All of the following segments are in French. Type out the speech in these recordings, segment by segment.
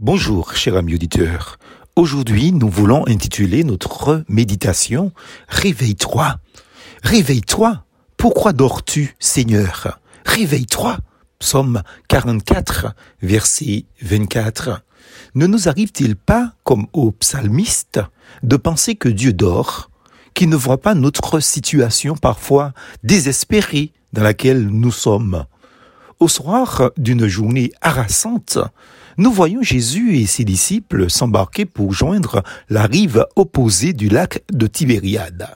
Bonjour, cher ami auditeur. Aujourd'hui, nous voulons intituler notre méditation Réveille-toi. Réveille-toi. Pourquoi dors-tu, Seigneur? Réveille-toi. Psaume 44, verset 24. Ne nous arrive-t-il pas, comme au psalmiste, de penser que Dieu dort, qu'il ne voit pas notre situation parfois désespérée dans laquelle nous sommes? Au soir d'une journée harassante, nous voyons Jésus et ses disciples s'embarquer pour joindre la rive opposée du lac de Tibériade.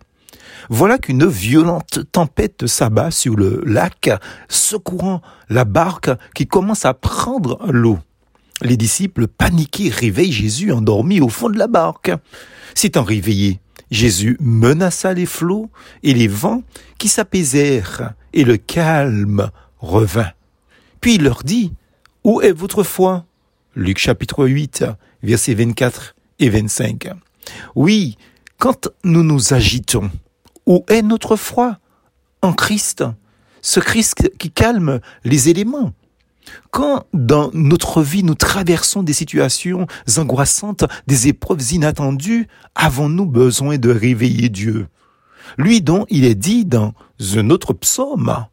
Voilà qu'une violente tempête s'abat sur le lac, secouant la barque qui commence à prendre l'eau. Les disciples paniqués réveillent Jésus endormi au fond de la barque. S'étant réveillé, Jésus menaça les flots et les vents qui s'apaisèrent et le calme revint. Puis il leur dit, Où est votre foi? Luc chapitre 8, versets 24 et 25. Oui, quand nous nous agitons, où est notre foi? En Christ, ce Christ qui calme les éléments. Quand dans notre vie nous traversons des situations angoissantes, des épreuves inattendues, avons-nous besoin de réveiller Dieu? Lui dont il est dit dans un autre psaume,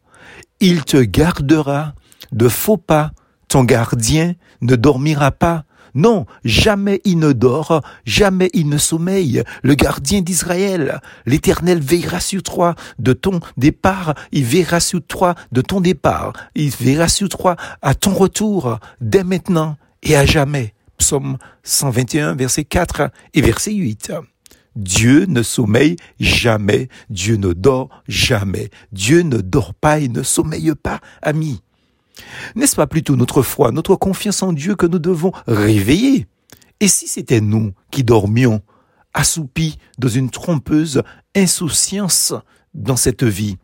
Il te gardera de faux pas ton gardien ne dormira pas. Non, jamais il ne dort, jamais il ne sommeille. Le gardien d'Israël, l'Éternel veillera sur toi de ton départ, il veillera sur toi de ton départ, il veillera sur toi à ton retour, dès maintenant et à jamais. Psaume 121, verset 4 et verset 8. Dieu ne sommeille jamais, Dieu ne dort jamais, Dieu ne dort pas et ne sommeille pas, ami. N'est-ce pas plutôt notre foi, notre confiance en Dieu que nous devons réveiller? Et si c'était nous qui dormions, assoupis dans une trompeuse insouciance dans cette vie?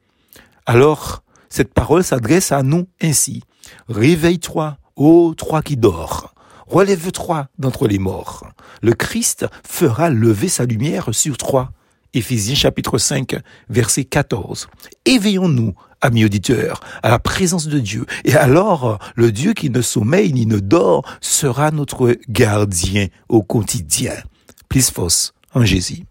Alors, cette parole s'adresse à nous ainsi. Réveille-toi, ô toi qui dors. Relève-toi d'entre les morts. Le Christ fera lever sa lumière sur toi. Éphésiens chapitre 5, verset 14. Éveillons-nous, amis auditeurs, à la présence de Dieu. Et alors, le Dieu qui ne sommeille ni ne dort sera notre gardien au quotidien. Plus en Jésus.